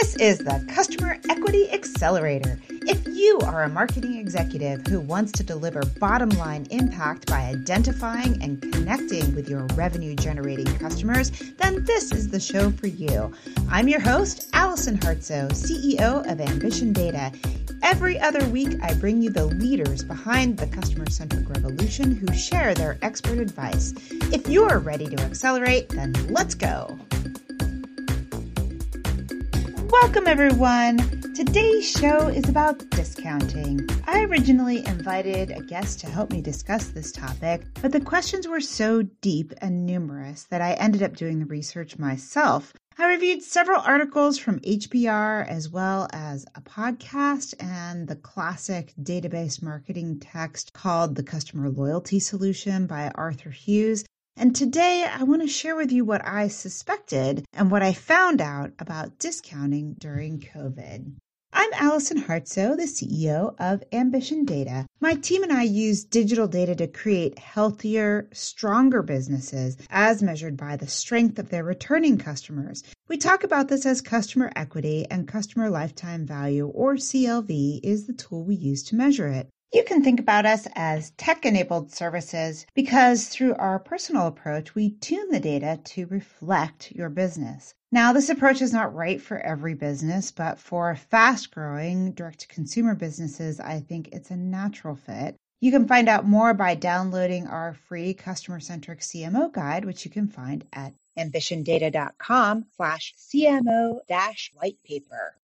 This is the Customer Equity Accelerator. If you are a marketing executive who wants to deliver bottom line impact by identifying and connecting with your revenue generating customers, then this is the show for you. I'm your host, Allison Hartsoe, CEO of Ambition Data. Every other week, I bring you the leaders behind the customer centric revolution who share their expert advice. If you're ready to accelerate, then let's go. Welcome, everyone. Today's show is about discounting. I originally invited a guest to help me discuss this topic, but the questions were so deep and numerous that I ended up doing the research myself. I reviewed several articles from HBR as well as a podcast and the classic database marketing text called The Customer Loyalty Solution by Arthur Hughes. And today I want to share with you what I suspected and what I found out about discounting during COVID. I'm Allison Hartsoe, the CEO of Ambition Data. My team and I use digital data to create healthier, stronger businesses as measured by the strength of their returning customers. We talk about this as customer equity, and customer lifetime value, or CLV, is the tool we use to measure it. You can think about us as tech enabled services because through our personal approach, we tune the data to reflect your business. Now, this approach is not right for every business, but for fast growing direct to consumer businesses, I think it's a natural fit. You can find out more by downloading our free customer centric CMO guide, which you can find at ambitiondata.com slash CMO dash white paper.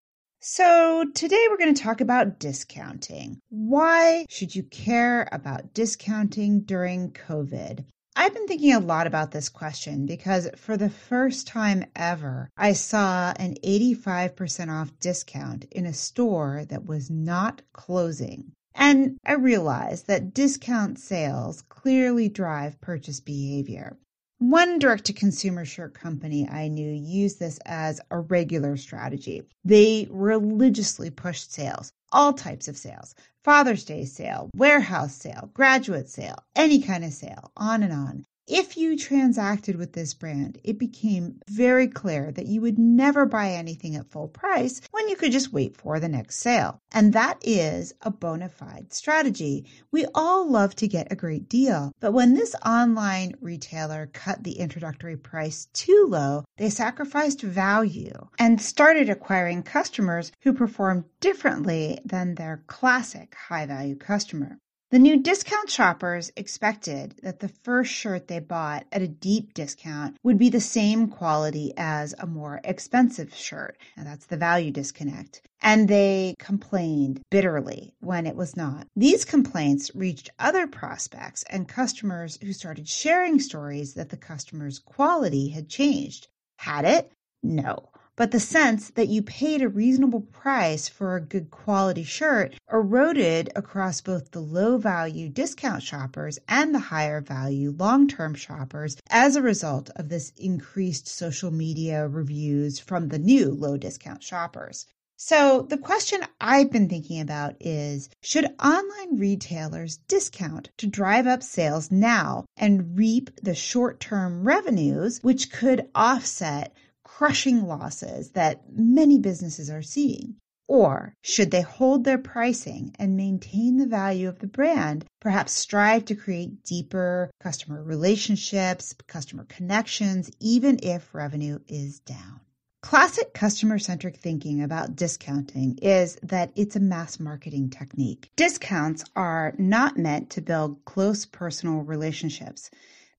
So, today we're going to talk about discounting. Why should you care about discounting during COVID? I've been thinking a lot about this question because for the first time ever, I saw an 85% off discount in a store that was not closing. And I realized that discount sales clearly drive purchase behavior. One direct to consumer shirt company I knew used this as a regular strategy. They religiously pushed sales, all types of sales Father's Day sale, warehouse sale, graduate sale, any kind of sale, on and on. If you transacted with this brand, it became very clear that you would never buy anything at full price when you could just wait for the next sale. And that is a bona fide strategy. We all love to get a great deal, but when this online retailer cut the introductory price too low, they sacrificed value and started acquiring customers who performed differently than their classic high value customer. The new discount shoppers expected that the first shirt they bought at a deep discount would be the same quality as a more expensive shirt. And that's the value disconnect. And they complained bitterly when it was not. These complaints reached other prospects and customers who started sharing stories that the customer's quality had changed. Had it? No but the sense that you paid a reasonable price for a good quality shirt eroded across both the low value discount shoppers and the higher value long term shoppers as a result of this increased social media reviews from the new low discount shoppers. So, the question I've been thinking about is should online retailers discount to drive up sales now and reap the short term revenues, which could offset crushing losses that many businesses are seeing? Or should they hold their pricing and maintain the value of the brand, perhaps strive to create deeper customer relationships, customer connections, even if revenue is down? Classic customer centric thinking about discounting is that it's a mass marketing technique. Discounts are not meant to build close personal relationships.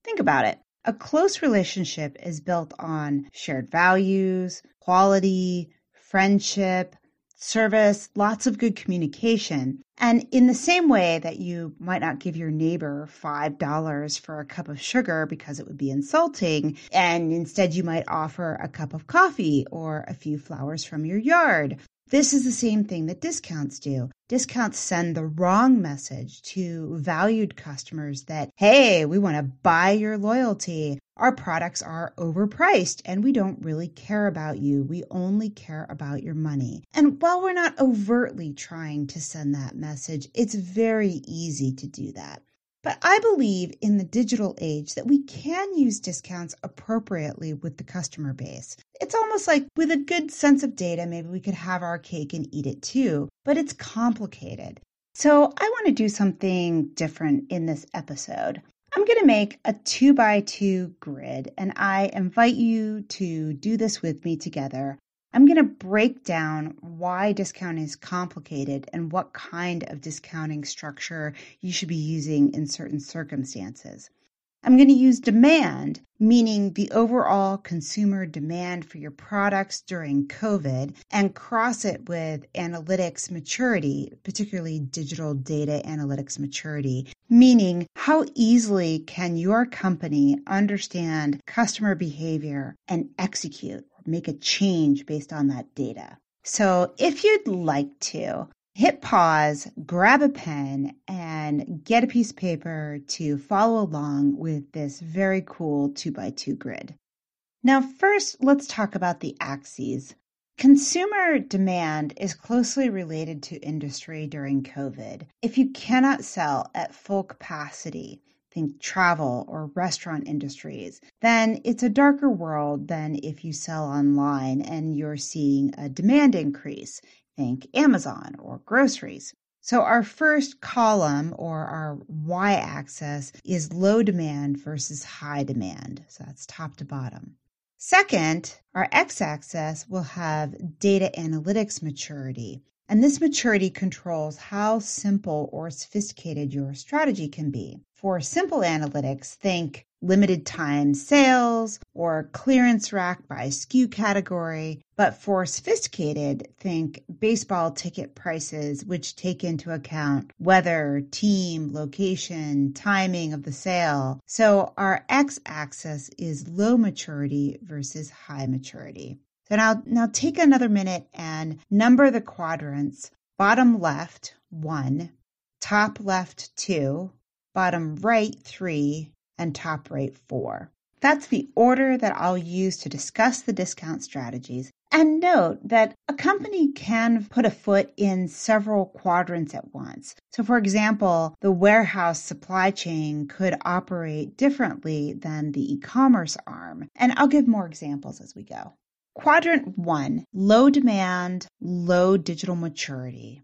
Think about it. A close relationship is built on shared values, quality, friendship, service, lots of good communication. And in the same way that you might not give your neighbor $5 for a cup of sugar because it would be insulting, and instead you might offer a cup of coffee or a few flowers from your yard. This is the same thing that discounts do. Discounts send the wrong message to valued customers that, hey, we want to buy your loyalty. Our products are overpriced and we don't really care about you. We only care about your money. And while we're not overtly trying to send that message, it's very easy to do that. But I believe in the digital age that we can use discounts appropriately with the customer base. It's almost like with a good sense of data, maybe we could have our cake and eat it too, but it's complicated. So I want to do something different in this episode. I'm going to make a two by two grid, and I invite you to do this with me together. I'm going to break down why discounting is complicated and what kind of discounting structure you should be using in certain circumstances. I'm going to use demand, meaning the overall consumer demand for your products during COVID, and cross it with analytics maturity, particularly digital data analytics maturity, meaning how easily can your company understand customer behavior and execute make a change based on that data. So if you'd like to, hit pause, grab a pen, and get a piece of paper to follow along with this very cool 2x2 grid. Now, first, let's talk about the axes. Consumer demand is closely related to industry during COVID. If you cannot sell at full capacity, think travel or restaurant industries, then it's a darker world than if you sell online and you're seeing a demand increase think Amazon or groceries. So our first column or our y axis is low demand versus high demand. So that's top to bottom. Second, our x axis will have data analytics maturity. And this maturity controls how simple or sophisticated your strategy can be. For simple analytics, think limited time sales or clearance rack by SKU category. But for sophisticated, think baseball ticket prices, which take into account weather, team, location, timing of the sale. So our x axis is low maturity versus high maturity. So now, now take another minute and number the quadrants. Bottom left, one, top left, two, bottom right, three, and top right, four. That's the order that I'll use to discuss the discount strategies. And note that a company can put a foot in several quadrants at once. So, for example, the warehouse supply chain could operate differently than the e commerce arm. And I'll give more examples as we go. Quadrant one low demand, low digital maturity.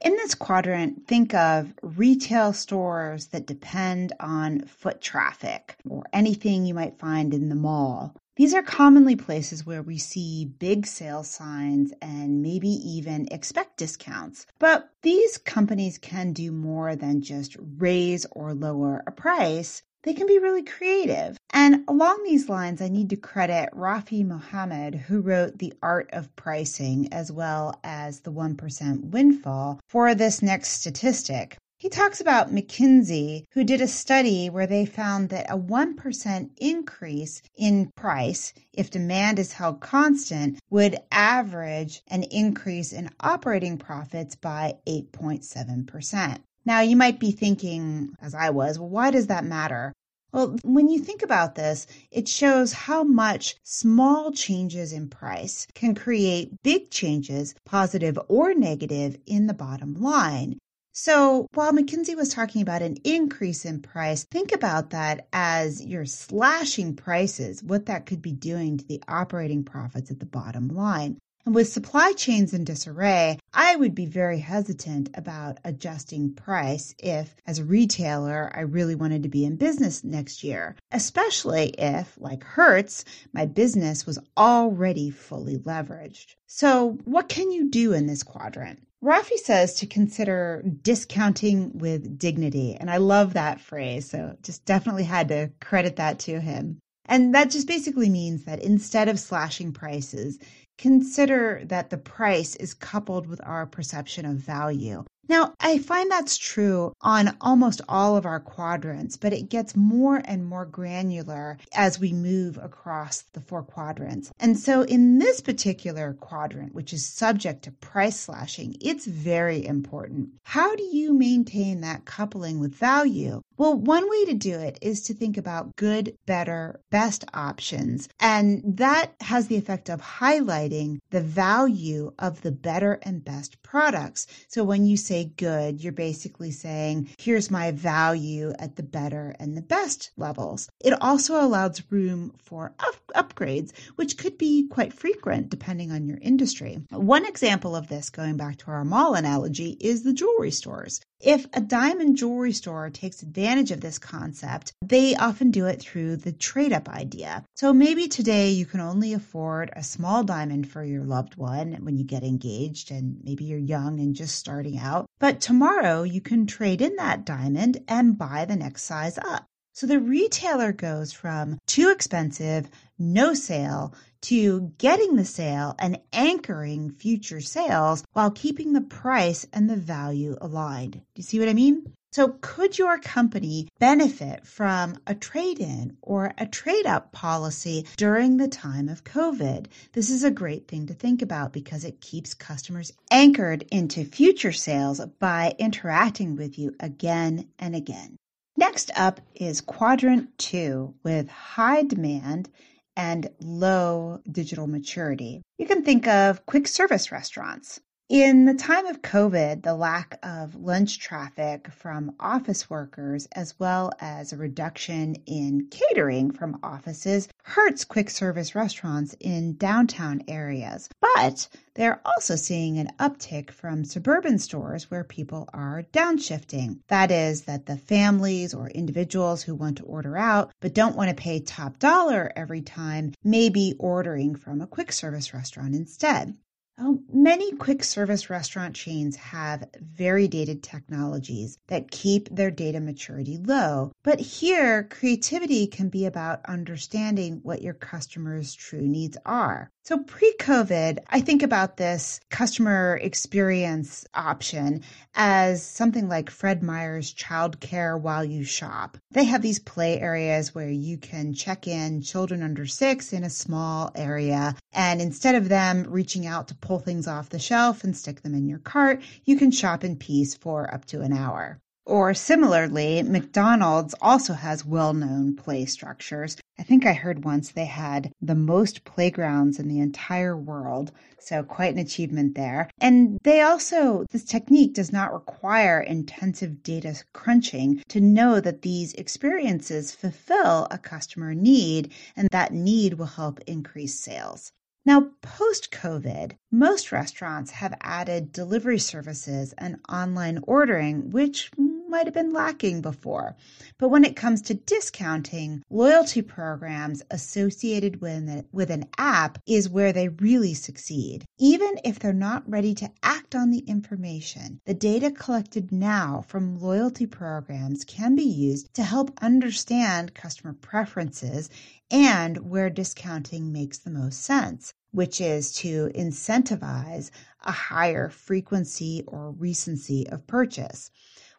In this quadrant, think of retail stores that depend on foot traffic or anything you might find in the mall. These are commonly places where we see big sales signs and maybe even expect discounts. But these companies can do more than just raise or lower a price they can be really creative. And along these lines, I need to credit Rafi Mohammed, who wrote The Art of Pricing as well as The 1% Windfall, for this next statistic. He talks about McKinsey, who did a study where they found that a 1% increase in price, if demand is held constant, would average an increase in operating profits by 8.7%. Now, you might be thinking, as I was, well, why does that matter? Well, when you think about this, it shows how much small changes in price can create big changes, positive or negative, in the bottom line. So while McKinsey was talking about an increase in price, think about that as you're slashing prices, what that could be doing to the operating profits at the bottom line. And with supply chains in disarray, I would be very hesitant about adjusting price if, as a retailer, I really wanted to be in business next year, especially if, like Hertz, my business was already fully leveraged. So, what can you do in this quadrant? Rafi says to consider discounting with dignity. And I love that phrase. So just definitely had to credit that to him. And that just basically means that instead of slashing prices, consider that the price is coupled with our perception of value. Now, I find that's true on almost all of our quadrants, but it gets more and more granular as we move across the four quadrants. And so, in this particular quadrant, which is subject to price slashing, it's very important. How do you maintain that coupling with value? Well, one way to do it is to think about good, better, best options. And that has the effect of highlighting the value of the better and best products. So when you say good, you're basically saying, here's my value at the better and the best levels. It also allows room for up- upgrades, which could be quite frequent depending on your industry. One example of this, going back to our mall analogy, is the jewelry stores. If a diamond jewelry store takes advantage of this concept, they often do it through the trade up idea. So maybe today you can only afford a small diamond for your loved one when you get engaged, and maybe you're young and just starting out. But tomorrow you can trade in that diamond and buy the next size up. So the retailer goes from too expensive, no sale, to getting the sale and anchoring future sales while keeping the price and the value aligned. Do you see what I mean? So, could your company benefit from a trade in or a trade up policy during the time of COVID? This is a great thing to think about because it keeps customers anchored into future sales by interacting with you again and again. Next up is quadrant two with high demand and low digital maturity. You can think of quick service restaurants. In the time of COVID, the lack of lunch traffic from office workers, as well as a reduction in catering from offices, hurts quick service restaurants in downtown areas. But they're also seeing an uptick from suburban stores where people are downshifting. That is, that the families or individuals who want to order out but don't want to pay top dollar every time may be ordering from a quick service restaurant instead. Oh, many quick service restaurant chains have very dated technologies that keep their data maturity low. But here, creativity can be about understanding what your customers' true needs are. So pre COVID, I think about this customer experience option as something like Fred Meyer's childcare while you shop. They have these play areas where you can check in children under six in a small area. And instead of them reaching out to pull things off the shelf and stick them in your cart, you can shop in peace for up to an hour. Or similarly, McDonald's also has well known play structures. I think I heard once they had the most playgrounds in the entire world. So, quite an achievement there. And they also, this technique does not require intensive data crunching to know that these experiences fulfill a customer need, and that need will help increase sales. Now, post COVID, most restaurants have added delivery services and online ordering, which might have been lacking before. But when it comes to discounting, loyalty programs associated with, with an app is where they really succeed. Even if they're not ready to act on the information, the data collected now from loyalty programs can be used to help understand customer preferences and where discounting makes the most sense which is to incentivize a higher frequency or recency of purchase.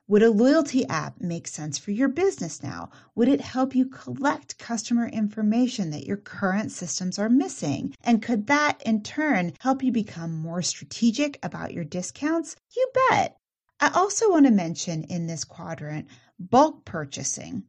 Would a loyalty app make sense for your business now? Would it help you collect customer information that your current systems are missing? And could that in turn help you become more strategic about your discounts? You bet. I also want to mention in this quadrant bulk purchasing.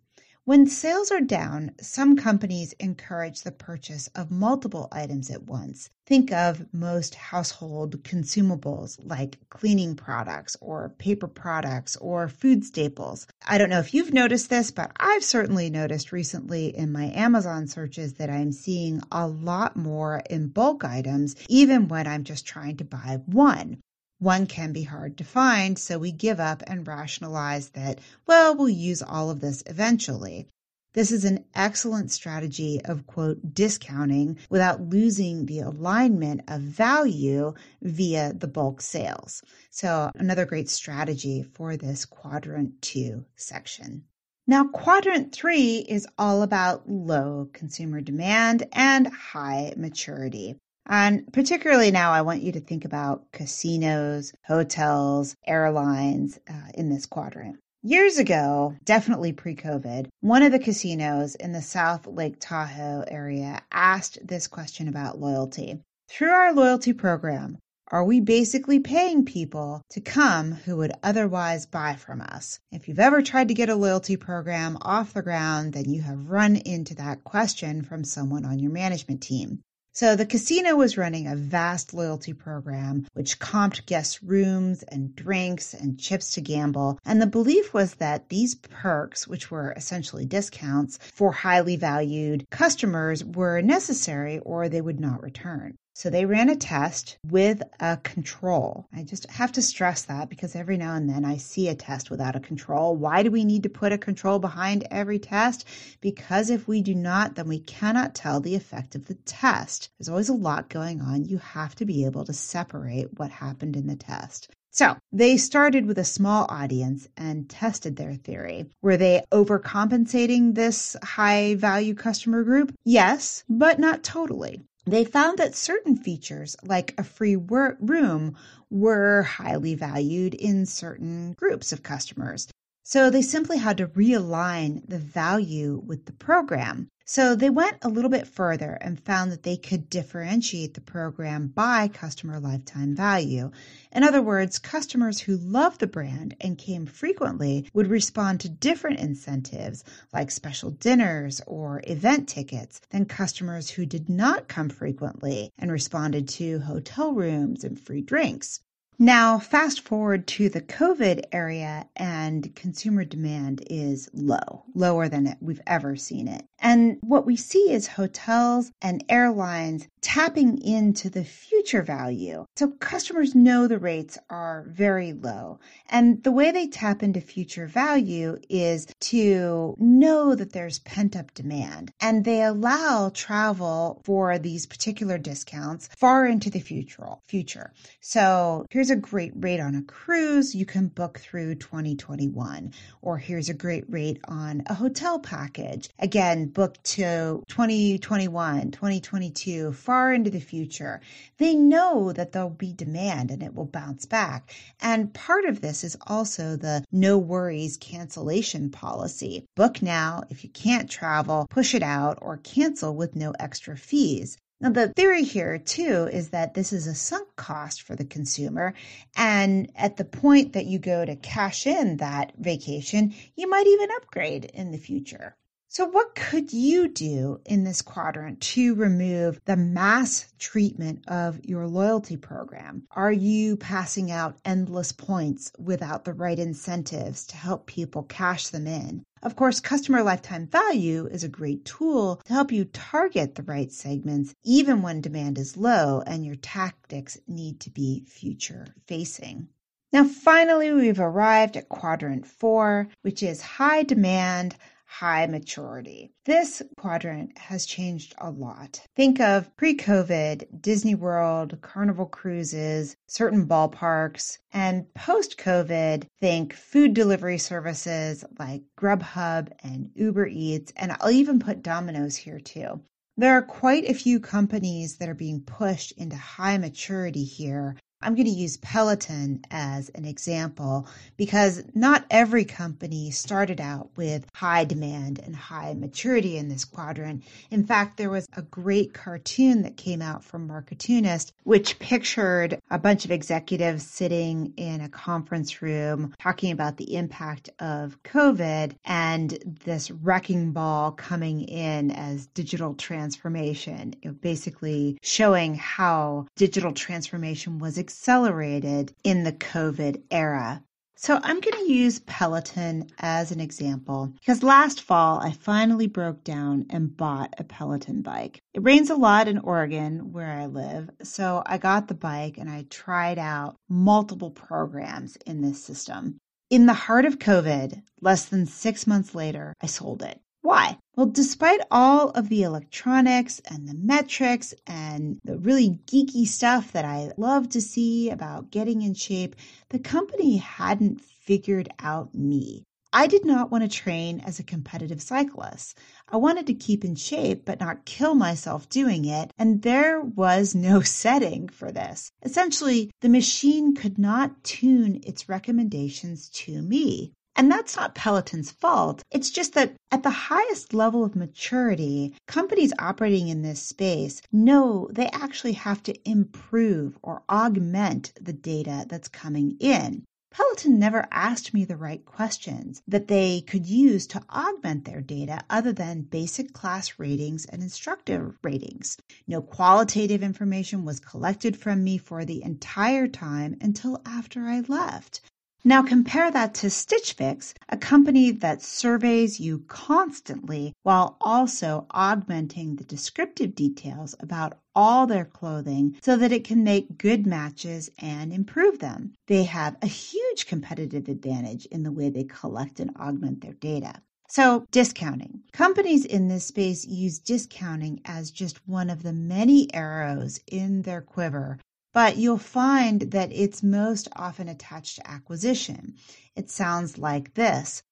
When sales are down, some companies encourage the purchase of multiple items at once. Think of most household consumables like cleaning products or paper products or food staples. I don't know if you've noticed this, but I've certainly noticed recently in my Amazon searches that I'm seeing a lot more in bulk items, even when I'm just trying to buy one. One can be hard to find, so we give up and rationalize that, well, we'll use all of this eventually. This is an excellent strategy of quote discounting without losing the alignment of value via the bulk sales. So another great strategy for this quadrant two section. Now, quadrant three is all about low consumer demand and high maturity. And particularly now, I want you to think about casinos, hotels, airlines uh, in this quadrant. Years ago, definitely pre COVID, one of the casinos in the South Lake Tahoe area asked this question about loyalty. Through our loyalty program, Are we basically paying people to come who would otherwise buy from us? If you've ever tried to get a loyalty program off the ground, then you have run into that question from someone on your management team. So the casino was running a vast loyalty program which comped guest rooms and drinks and chips to gamble. And the belief was that these perks, which were essentially discounts for highly valued customers, were necessary or they would not return. So they ran a test with a control. I just have to stress that because every now and then I see a test without a control. Why do we need to put a control behind every test? Because if we do not, then we cannot tell the effect of the test. There's always a lot going on. You have to be able to separate what happened in the test. So they started with a small audience and tested their theory. Were they overcompensating this high value customer group? Yes, but not totally they found that certain features, like a free room, were highly valued in certain groups of customers. So they simply had to realign the value with the program. So they went a little bit further and found that they could differentiate the program by customer lifetime value. In other words, customers who loved the brand and came frequently would respond to different incentives like special dinners or event tickets than customers who did not come frequently and responded to hotel rooms and free drinks. Now, fast forward to the COVID area, and consumer demand is low, lower than we've ever seen it. And what we see is hotels and airlines tapping into the future value. So customers know the rates are very low. And the way they tap into future value is to know that there's pent up demand and they allow travel for these particular discounts far into the future. So here's a great rate on a cruise you can book through 2021 or here's a great rate on a hotel package. Again, book to 2021, 2022, far into the future. They know that there'll be demand and it will bounce back. And part of this is also the no worries cancellation policy. Book now. If you can't travel, push it out or cancel with no extra fees. Now, the theory here, too, is that this is a sunk cost for the consumer. And at the point that you go to cash in that vacation, you might even upgrade in the future. So, what could you do in this quadrant to remove the mass treatment of your loyalty program? Are you passing out endless points without the right incentives to help people cash them in? Of course, customer lifetime value is a great tool to help you target the right segments even when demand is low and your tactics need to be future facing. Now, finally, we've arrived at quadrant four, which is high demand, high maturity. This quadrant has changed a lot. Think of pre COVID, Disney World, Carnival cruises, certain ballparks, and post COVID, think food delivery services like Grubhub and Uber Eats, and I'll even put Domino's here too. There are quite a few companies that are being pushed into high maturity here I'm going to use Peloton as an example because not every company started out with high demand and high maturity in this quadrant. In fact, there was a great cartoon that came out from Marketoonist, which pictured a bunch of executives sitting in a conference room talking about the impact of COVID and this wrecking ball coming in as digital transformation, basically showing how digital transformation was accelerated in the COVID era. So I'm going to use Peloton as an example because last fall I finally broke down and bought a Peloton bike. It rains a lot in Oregon where I live, so I got the bike and I tried out multiple programs in this system. In the heart of COVID, less than six months later, I sold it. Why? Well, despite all of the electronics and the metrics and the really geeky stuff that I love to see about getting in shape, the company hadn't figured out me. I did not want to train as a competitive cyclist. I wanted to keep in shape but not kill myself doing it, and there was no setting for this. Essentially, the machine could not tune its recommendations to me. And that's not Peloton's fault. It's just that at the highest level of maturity, companies operating in this space know they actually have to improve or augment the data that's coming in. Peloton never asked me the right questions that they could use to augment their data other than basic class ratings and instructor ratings. No qualitative information was collected from me for the entire time until after I left. Now compare that to Stitch Fix, a company that surveys you constantly while also augmenting the descriptive details about all their clothing so that it can make good matches and improve them. They have a huge competitive advantage in the way they collect and augment their data. So, discounting. Companies in this space use discounting as just one of the many arrows in their quiver but you'll find that it's most often attached to acquisition. It sounds like this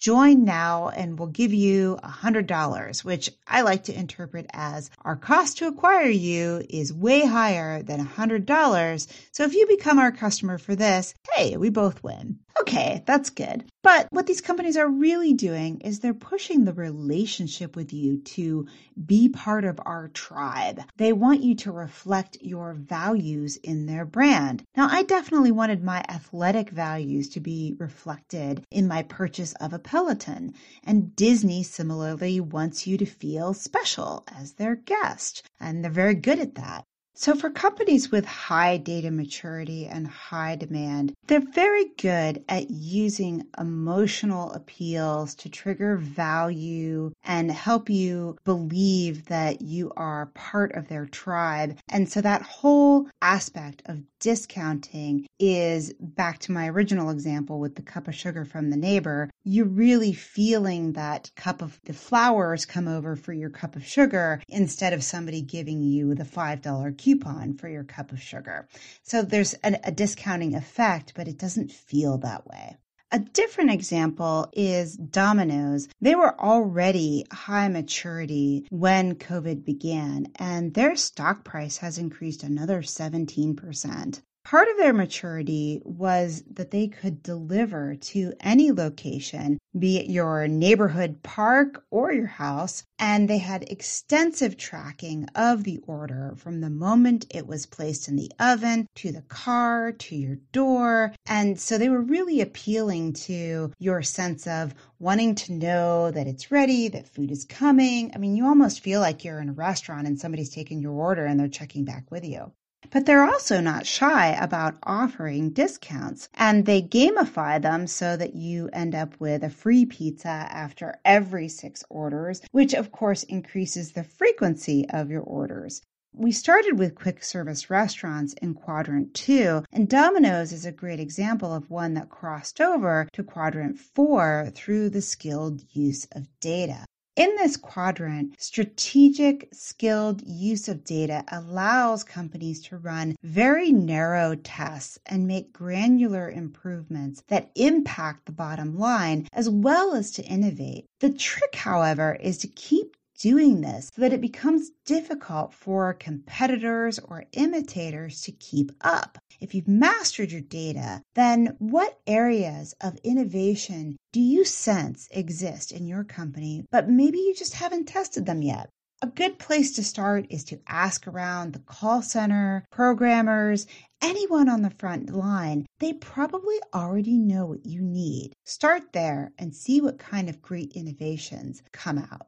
Join now and we'll give you $100, which I like to interpret as our cost to acquire you is way higher than $100. So if you become our customer for this, hey, we both win. Okay, that's good. But what these companies are really doing is they're pushing the relationship with you to be part of our tribe. They want you to reflect your values in their brand. Now, I definitely wanted my athletic values to be reflected in my purchase of a Peloton, and Disney similarly wants you to feel special as their guest, and they're very good at that. So, for companies with high data maturity and high demand, they're very good at using emotional appeals to trigger value and help you believe that you are part of their tribe. And so, that whole aspect of discounting is back to my original example with the cup of sugar from the neighbor. You're really feeling that cup of the flowers come over for your cup of sugar instead of somebody giving you the $5 coupon for your cup of sugar. So there's a, a discounting effect, but it doesn't feel that way. A different example is Domino's. They were already high maturity when COVID began, and their stock price has increased another 17%. Part of their maturity was that they could deliver to any location, be it your neighborhood park or your house, and they had extensive tracking of the order from the moment it was placed in the oven to the car to your door. And so they were really appealing to your sense of wanting to know that it's ready, that food is coming. I mean, you almost feel like you're in a restaurant and somebody's taking your order and they're checking back with you. But they're also not shy about offering discounts and they gamify them so that you end up with a free pizza after every six orders, which of course increases the frequency of your orders. We started with quick service restaurants in quadrant two, and Domino's is a great example of one that crossed over to quadrant four through the skilled use of data. In this quadrant, strategic skilled use of data allows companies to run very narrow tests and make granular improvements that impact the bottom line as well as to innovate. The trick, however, is to keep doing this so that it becomes difficult for competitors or imitators to keep up. If you've mastered your data, then what areas of innovation do you sense exist in your company, but maybe you just haven't tested them yet? A good place to start is to ask around the call center, programmers, anyone on the front line. They probably already know what you need. Start there and see what kind of great innovations come out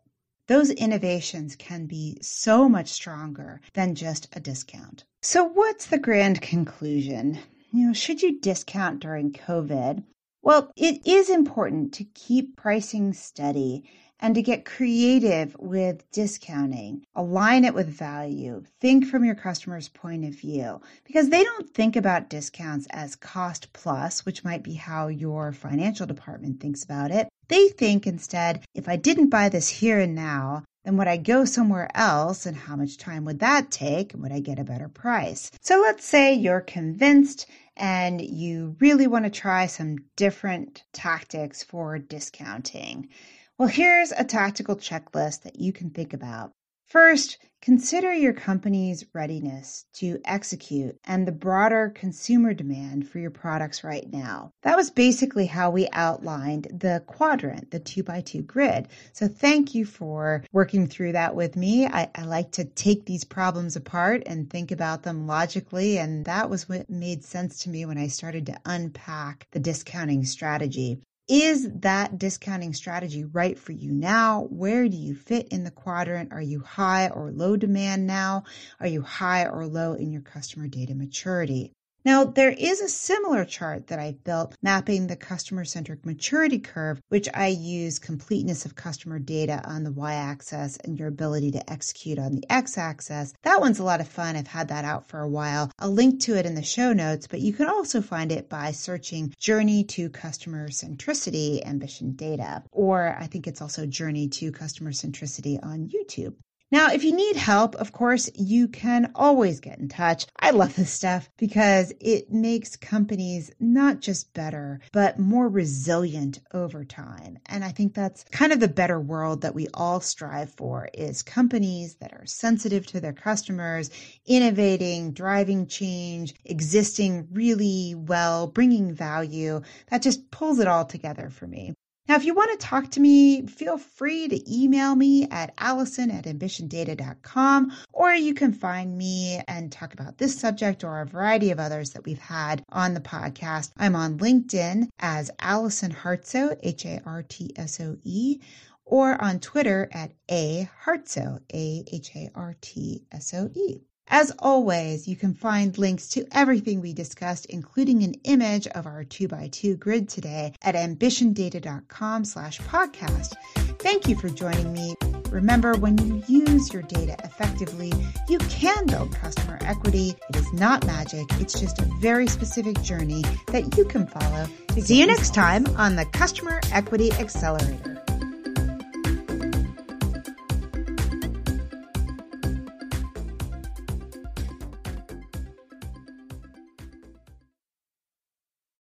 those innovations can be so much stronger than just a discount. So, what's the grand conclusion? You know, should you discount during COVID? Well, it is important to keep pricing steady and to get creative with discounting. Align it with value. Think from your customer's point of view because they don't think about discounts as cost plus, which might be how your financial department thinks about it. They think instead, if I didn't buy this here and now, then would I go somewhere else and how much time would that take and would I get a better price? So let's say you're convinced and you really want to try some different tactics for discounting. Well, here's a tactical checklist that you can think about. First, Consider your company's readiness to execute and the broader consumer demand for your products right now. That was basically how we outlined the quadrant, the two by two grid. So thank you for working through that with me. I, I like to take these problems apart and think about them logically. And that was what made sense to me when I started to unpack the discounting strategy. Is that discounting strategy right for you now? Where do you fit in the quadrant? Are you high or low demand now? Are you high or low in your customer data maturity? Now, there is a similar chart that I've built mapping the customer centric maturity curve, which I use completeness of customer data on the y axis and your ability to execute on the x axis. That one's a lot of fun. I've had that out for a while. I'll link to it in the show notes, but you can also find it by searching Journey to Customer Centricity Ambition Data, or I think it's also Journey to Customer Centricity on YouTube. Now, if you need help, of course, you can always get in touch. I love this stuff because it makes companies not just better, but more resilient over time. And I think that's kind of the better world that we all strive for is companies that are sensitive to their customers, innovating, driving change, existing really well, bringing value. That just pulls it all together for me. Now, if you want to talk to me, feel free to email me at allison at ambitiondata.com, or you can find me and talk about this subject or a variety of others that we've had on the podcast. I'm on LinkedIn as Allison Hartsoe, H A R T S O E, or on Twitter at A Hartsoe, A H A R T S O E. As always, you can find links to everything we discussed, including an image of our 2x2 grid today at ambitiondata.com slash podcast. Thank you for joining me. Remember, when you use your data effectively, you can build customer equity. It is not magic. It's just a very specific journey that you can follow. See you next time on the Customer Equity Accelerator.